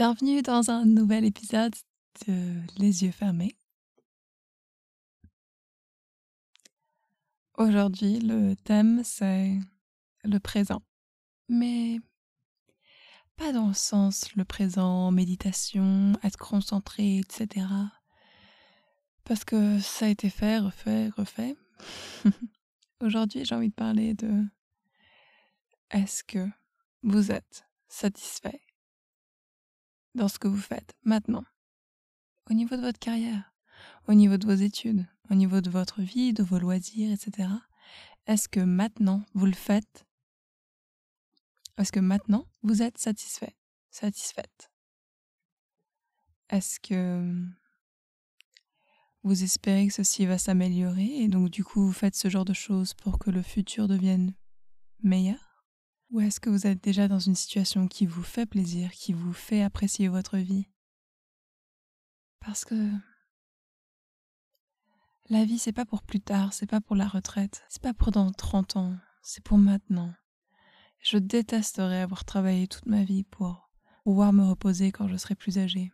Bienvenue dans un nouvel épisode de Les yeux fermés. Aujourd'hui, le thème, c'est le présent. Mais pas dans le sens le présent, méditation, être concentré, etc. Parce que ça a été fait, refait, refait. Aujourd'hui, j'ai envie de parler de est-ce que vous êtes satisfait dans ce que vous faites maintenant, au niveau de votre carrière, au niveau de vos études, au niveau de votre vie, de vos loisirs, etc. Est-ce que maintenant vous le faites? Est-ce que maintenant vous êtes satisfait, satisfaite? Est-ce que vous espérez que ceci va s'améliorer et donc du coup vous faites ce genre de choses pour que le futur devienne meilleur? Ou est-ce que vous êtes déjà dans une situation qui vous fait plaisir, qui vous fait apprécier votre vie? Parce que la vie, c'est pas pour plus tard, c'est pas pour la retraite, c'est pas pour dans 30 ans, c'est pour maintenant. Je détesterais avoir travaillé toute ma vie pour pouvoir me reposer quand je serai plus âgée.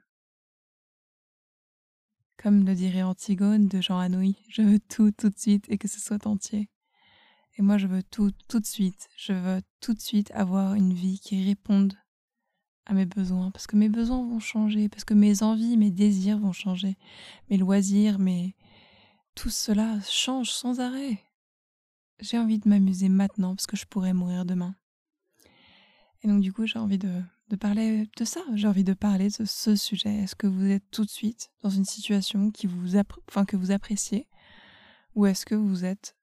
Comme le dirait Antigone de Jean Anouilh, je veux tout tout de suite et que ce soit entier. Et moi, je veux tout, tout de suite. Je veux tout de suite avoir une vie qui réponde à mes besoins. Parce que mes besoins vont changer, parce que mes envies, mes désirs vont changer. Mes loisirs, mes... Tout cela change sans arrêt. J'ai envie de m'amuser maintenant parce que je pourrais mourir demain. Et donc du coup, j'ai envie de, parler de ça. J'ai envie de parler de ce sujet. Est-ce que vous êtes tout de suite dans une situation qui vous enfin, que vous appréciez? Ou est-ce que vous êtes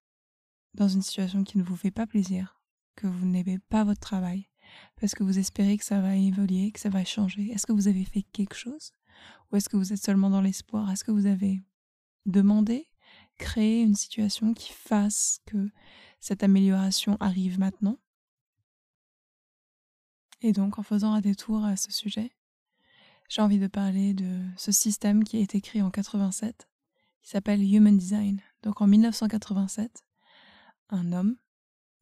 dans une situation qui ne vous fait pas plaisir, que vous n'aimez pas votre travail, parce que vous espérez que ça va évoluer, que ça va changer Est-ce que vous avez fait quelque chose? Ou est-ce que vous êtes seulement dans l'espoir? Est-ce que vous avez demandé, créé une situation qui fasse que cette amélioration arrive maintenant? Et donc, en faisant un détour à ce sujet, j'ai envie de parler de ce système qui a été créé en 87, qui s'appelle Human Design. Donc en 1987, un homme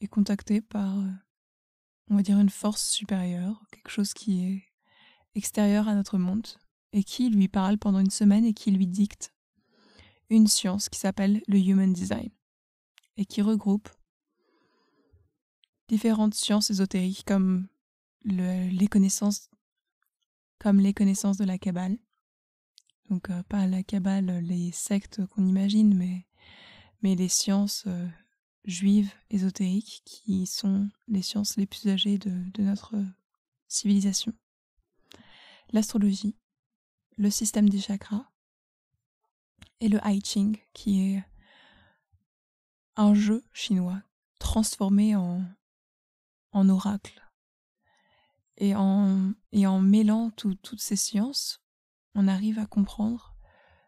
est contacté par, euh, on va dire, une force supérieure, quelque chose qui est extérieur à notre monde, et qui lui parle pendant une semaine et qui lui dicte une science qui s'appelle le Human Design, et qui regroupe différentes sciences ésotériques comme les connaissances comme les connaissances de la Kabbale. Donc euh, pas la Kabbale, les sectes qu'on imagine, mais, mais les sciences euh, juives ésotériques qui sont les sciences les plus âgées de, notre civilisation. L'astrologie, le système des chakras et le I Ching qui est un jeu chinois transformé en, oracle. Et en, mêlant toutes ces sciences, on arrive à comprendre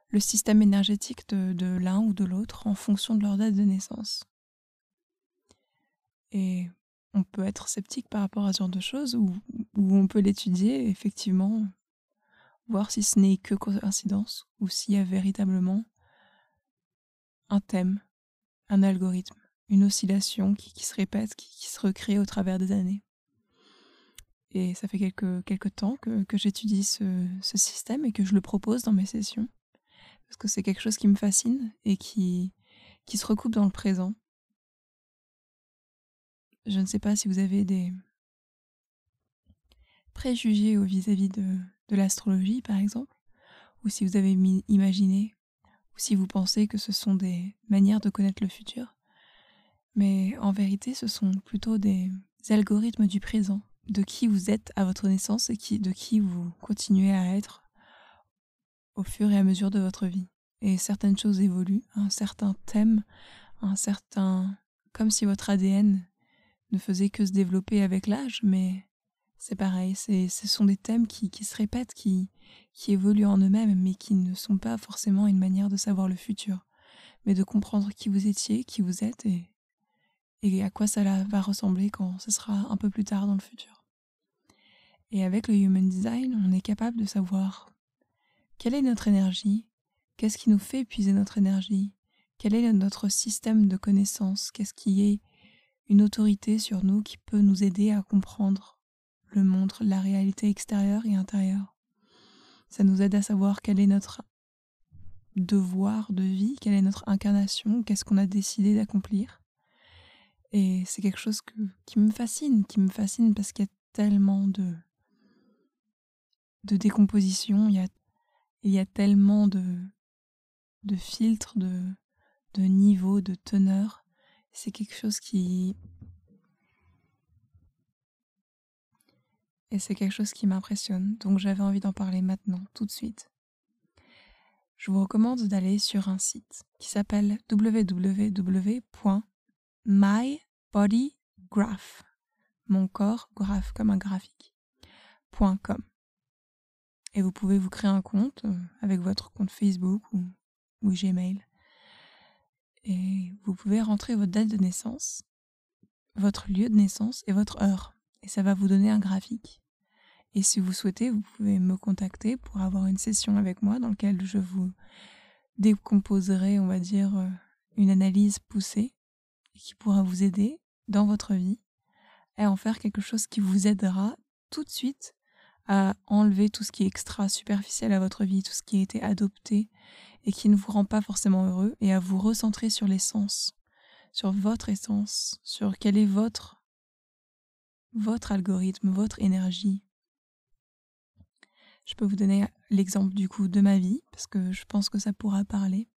le système énergétique de l'un ou de l'autre en fonction de leur date de naissance. Et on peut être sceptique par rapport à ce genre de choses, ou, on peut l'étudier, effectivement, voir si ce n'est que coïncidence, ou s'il y a véritablement un thème, un algorithme, une oscillation qui, se répète, qui, se recrée au travers des années. Et ça fait quelques, temps que, j'étudie ce, système et que je le propose dans mes sessions. Parce que c'est quelque chose qui me fascine et qui se recoupe dans le présent je ne sais pas si vous avez des préjugés vis-à-vis de, l'astrologie, par exemple, ou si vous avez imaginé, ou si vous pensez que ce sont des manières de connaître le futur. Mais en vérité, ce sont plutôt des algorithmes du présent, de qui vous êtes à votre naissance et qui, de qui vous continuez à être au fur et à mesure de votre vie. Et certaines choses évoluent, un certain thème, un certain... comme si votre ADN ne faisait que se développer avec l'âge, mais c'est pareil, ce sont des thèmes qui, se répètent, qui, qui évoluent en eux-mêmes, mais qui ne sont pas forcément une manière de savoir le futur, mais de comprendre qui vous étiez, qui vous êtes et, et à quoi ça va ressembler quand ce sera un peu plus tard dans le futur. Et avec le Human Design, on est capable de savoir quelle est notre énergie, qu'est-ce qui nous fait épuiser notre énergie, quel est notre système de connaissances, qu'est-ce qui est une autorité sur nous qui peut nous aider à comprendre le monde, la réalité extérieure et intérieure. Ça nous aide à savoir quel est notre devoir de vie, quelle est notre incarnation, qu'est-ce qu'on a décidé d'accomplir. Et c'est quelque chose qui me fascine, qui me fascine parce qu'il y a tellement de, de décomposition, il y a, il y a tellement de, de filtres, de, de niveaux, de teneurs. C'est quelque chose qui... Et c'est quelque chose qui m'impressionne, donc j'avais envie d'en parler maintenant, tout de suite. Je vous recommande d'aller sur un site qui s'appelle www.mybodygraph, mon corps graphe comme un graphique, .com. Et vous pouvez vous créer un compte euh, avec votre compte Facebook ou, ou Gmail et vous pouvez rentrer votre date de naissance, votre lieu de naissance et votre heure. Et ça va vous donner un graphique. Et si vous souhaitez, vous pouvez me contacter pour avoir une session avec moi dans laquelle je vous décomposerai, on va dire, euh, une analyse poussée qui pourra vous aider dans votre vie à en faire quelque chose qui vous aidera tout de suite à enlever tout ce qui est extra superficiel à votre vie, tout ce qui a été adopté et qui ne vous rend pas forcément heureux, et à vous recentrer sur l'essence, sur votre essence, sur quel est votre votre algorithme, votre énergie. Je peux vous donner l'exemple du coup de ma vie, parce que je pense que ça pourra parler.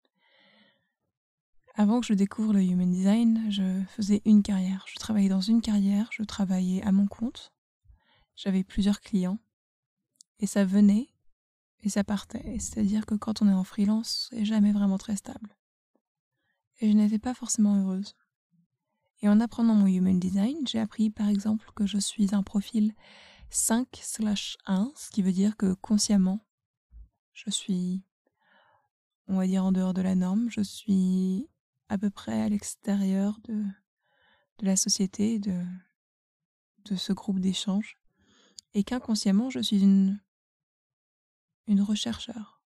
Avant que je découvre le Human Design, je faisais une carrière. Je travaillais dans une carrière, je travaillais à mon compte, j'avais plusieurs clients, et ça venait et ça partait. C'est-à-dire que quand on est en freelance, c'est jamais vraiment très stable. Et je n'étais pas forcément heureuse. Et en apprenant mon Human Design, j'ai appris par exemple que je suis un profil 5/1, ce qui veut dire que consciemment, je suis, on va dire, en dehors de la norme, je suis à peu près à l'extérieur de, de la société, de, de ce groupe d'échange, et qu'inconsciemment, je suis une une rechercheur.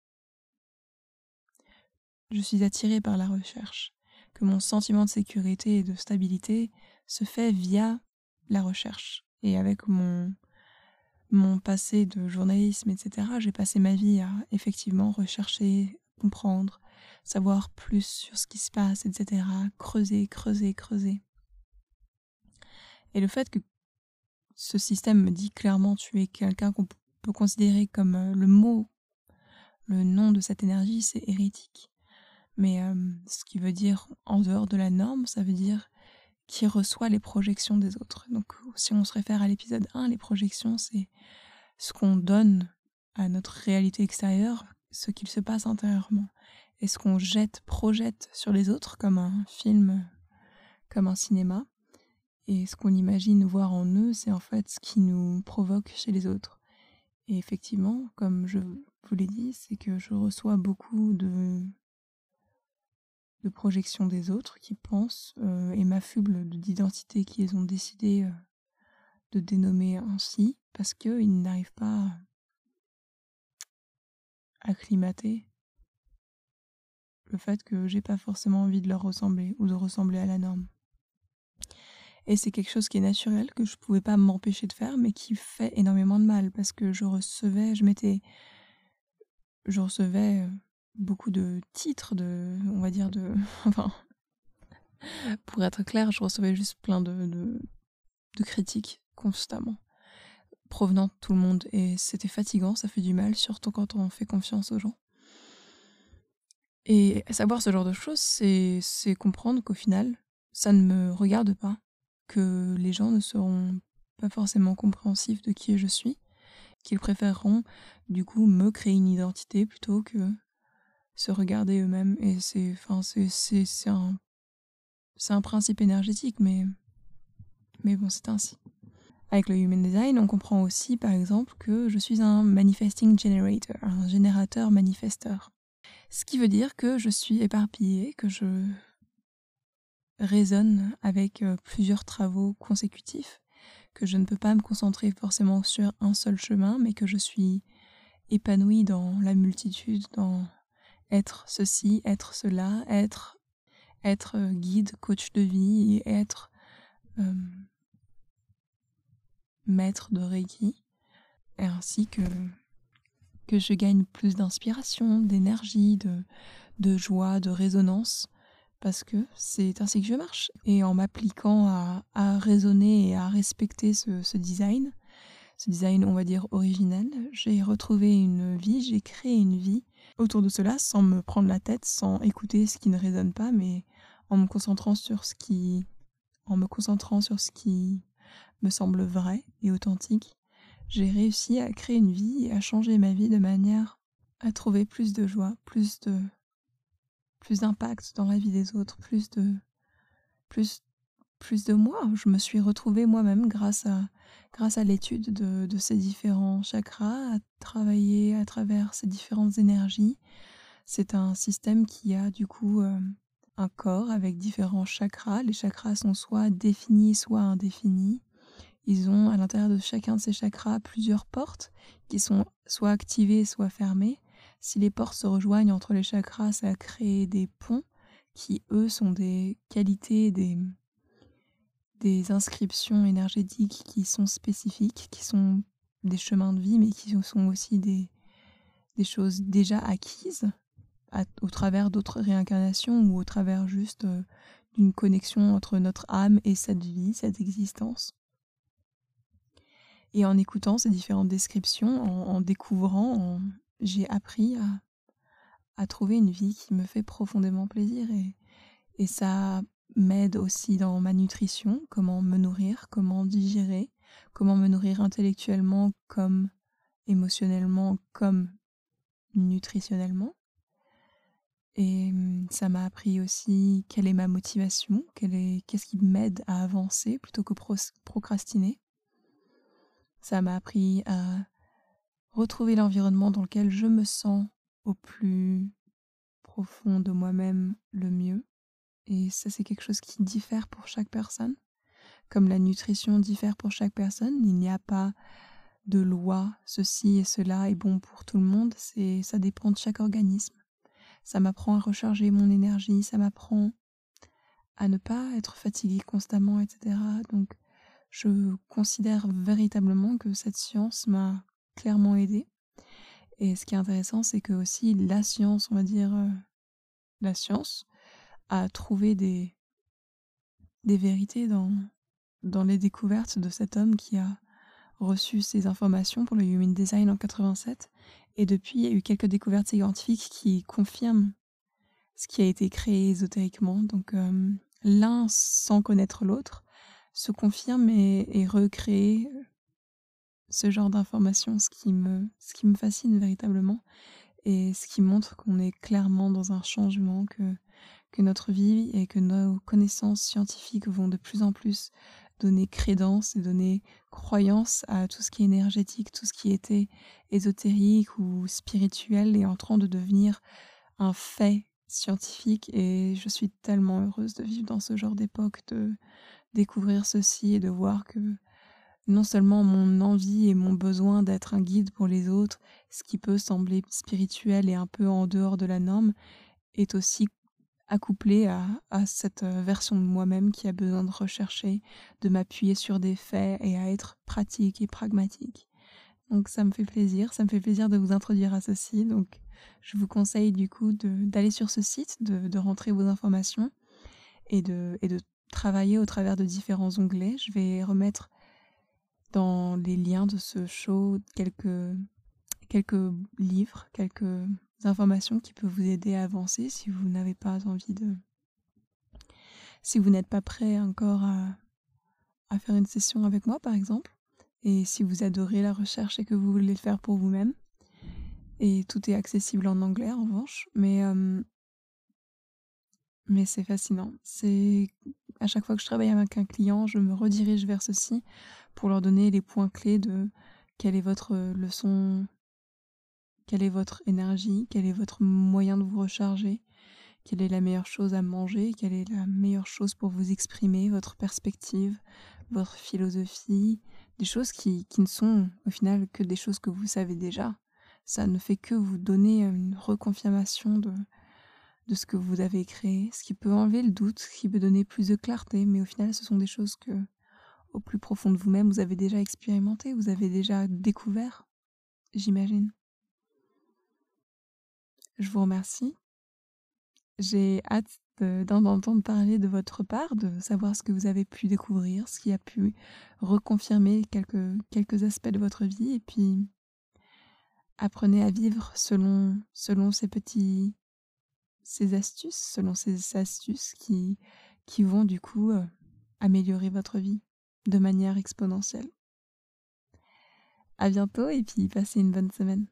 Je suis attirée par la recherche, que mon sentiment de sécurité et de stabilité se fait via la recherche. Et avec mon, mon passé de journalisme, etc., j'ai passé ma vie à effectivement rechercher, comprendre, savoir plus sur ce qui se passe, etc., creuser, creuser, creuser. Et le fait que ce système me dit clairement tu es quelqu'un qu'on peut considérer comme euh, le mot, le nom de cette énergie, c'est hérétique. Mais euh, ce qui veut dire en dehors de la norme, ça veut dire qui reçoit les projections des autres. Donc si on se réfère à l'épisode 1, les projections, c'est ce qu'on donne à notre réalité extérieure, ce qu'il se passe intérieurement. Et ce qu'on jette, projette sur les autres comme un film, comme un cinéma. Et ce qu'on imagine voir en eux, c'est en fait ce qui nous provoque chez les autres. Et effectivement, comme je vous l'ai dit, c'est que je reçois beaucoup de, projections des autres qui pensent euh, et m'affublent d'identités qu'ils ont décidé euh, de dénommer ainsi parce qu'ils n'arrivent pas à acclimater le fait que j'ai pas forcément envie de leur ressembler ou de ressembler à la norme. Et c'est quelque chose qui est naturel, que je pouvais pas m'empêcher de faire, mais qui fait énormément de mal parce que je recevais, je m'étais. Je recevais euh, beaucoup de titres, de. On va dire de. Enfin. Pour être clair, je recevais juste plein de, de, de critiques constamment, provenant de tout le monde. Et c'était fatigant, ça fait du mal, surtout quand on fait confiance aux gens. Et savoir ce genre de choses, c'est comprendre qu'au final, ça ne me regarde pas que les gens ne seront pas forcément compréhensifs de qui je suis, qu'ils préféreront du coup me créer une identité plutôt que se regarder eux-mêmes. Et c'est enfin, c'est un, un principe énergétique, mais, mais bon, c'est ainsi. Avec le Human Design, on comprend aussi par exemple que je suis un manifesting generator, un générateur manifesteur. Ce qui veut dire que je suis éparpillée, que je résonne avec euh, plusieurs travaux consécutifs, que je ne peux pas me concentrer forcément sur un seul chemin, mais que je suis épanouie dans la multitude, dans être ceci, être cela, être, être euh, guide, coach de vie et être euh, maître de Reiki, ainsi que que je gagne plus d'inspiration, d'énergie, de, de joie, de résonance, parce que c'est ainsi que je marche. Et en m'appliquant à, raisonner et à respecter ce, design, ce design, on va dire, originel, j'ai retrouvé une vie, j'ai créé une vie autour de cela sans me prendre la tête, sans écouter ce qui ne résonne pas, mais en me concentrant sur ce qui, en me concentrant sur ce qui me semble vrai et authentique, j'ai réussi à créer une vie et à changer ma vie de manière à trouver plus de joie, plus de plus d'impact dans la vie des autres, plus de plus plus de moi. Je me suis retrouvée moi-même grâce à grâce à l'étude de, de, ces différents chakras, à travailler à travers ces différentes énergies. C'est un système qui a du coup euh, un corps avec différents chakras. Les chakras sont soit définis, soit indéfinis. Ils ont à l'intérieur de chacun de ces chakras plusieurs portes qui sont soit activées, soit fermées. Si les portes se rejoignent entre les chakras, ça crée des ponts qui, eux, sont des qualités, des, des inscriptions énergétiques qui sont spécifiques, qui sont des chemins de vie, mais qui sont aussi des, des choses déjà acquises au travers d'autres réincarnations ou au travers juste euh, d'une connexion entre notre âme et cette vie, cette existence. Et en écoutant ces différentes descriptions, en, découvrant, j'ai appris à, trouver une vie qui me fait profondément plaisir et, ça m'aide aussi dans ma nutrition, comment me nourrir, comment digérer, comment me nourrir intellectuellement comme émotionnellement comme nutritionnellement. Et mmh, ça m'a appris aussi quelle est ma motivation, qu'est-ce qui m'aide à avancer plutôt que procrastiner. Ça m'a appris à retrouver l'environnement dans lequel je me sens au plus profond de moi-même le mieux. Et ça, c'est quelque chose qui diffère pour chaque personne. Comme la nutrition diffère pour chaque personne, il n'y a pas de loi, ceci et cela est bon pour tout le monde, c'est ça dépend de chaque organisme ça m'apprend à recharger mon énergie, ça m'apprend à ne pas être fatiguée constamment, etc. Donc je considère véritablement que cette science m'a clairement aidée. Et ce qui est intéressant, c'est que aussi la science, on va dire, euh, la science a trouvé des, des vérités dans, dans les découvertes de cet homme qui a reçu ces informations pour le Human Design en 87 et depuis, il y a eu quelques découvertes scientifiques qui confirment ce qui a été créé ésotériquement. Donc euh, l'un, sans connaître l'autre, se confirme et, et recrée ce genre d'informations, ce, qui me, fascine véritablement et ce qui montre qu'on est clairement dans un changement, que, que notre vie et que nos connaissances scientifiques vont de plus en plus donner crédence et donner croyance à tout ce qui est énergétique, tout ce qui était ésotérique ou spirituel est en train de devenir un fait scientifique et je suis tellement heureuse de vivre dans ce genre d'époque, de découvrir ceci et de voir que non seulement mon envie et mon besoin d'être un guide pour les autres, ce qui peut sembler spirituel et un peu en dehors de la norme, est aussi accouplé à, cette euh, version de moi-même qui a besoin de rechercher, de m'appuyer sur des faits et à être pratique et pragmatique. Donc ça me fait plaisir, ça me fait plaisir de vous introduire à ceci. Donc je vous conseille du coup d'aller sur ce site, de, de, rentrer vos informations et de, et de travailler au travers de différents onglets. Je vais remettre dans les liens de ce show quelques, quelques livres, quelques informations qui peuvent vous aider à avancer si vous n'avez pas envie de... Si vous n'êtes pas prêt encore à, faire une session avec moi, par exemple, et si vous adorez la recherche et que vous voulez le faire pour vous-même. Et tout est accessible en anglais, en revanche, mais, euh, mais c'est fascinant. C'est à chaque fois que je travaille avec un client, je me redirige vers ceci pour leur donner les points clés de quelle est votre leçon quelle est votre énergie Quel est votre moyen de vous recharger Quelle est la meilleure chose à manger Quelle est la meilleure chose pour vous exprimer Votre perspective Votre philosophie Des choses qui, qui ne sont au final que des choses que vous savez déjà. Ça ne fait que vous donner une reconfirmation de, de ce que vous avez créé, ce qui peut enlever le doute, ce qui peut donner plus de clarté, mais au final, ce sont des choses que, au plus profond de vous-même, vous avez déjà expérimenté, vous avez déjà découvert, j'imagine. je vous remercie. J'ai hâte d'en entendre parler de votre part, de savoir ce que vous avez pu découvrir, ce qui a pu reconfirmer quelques, quelques aspects de votre vie. Et puis, apprenez à vivre selon, selon ces petits ces astuces, selon ces astuces qui, qui vont du coup euh, améliorer votre vie de manière exponentielle. À bientôt et puis passez une bonne semaine.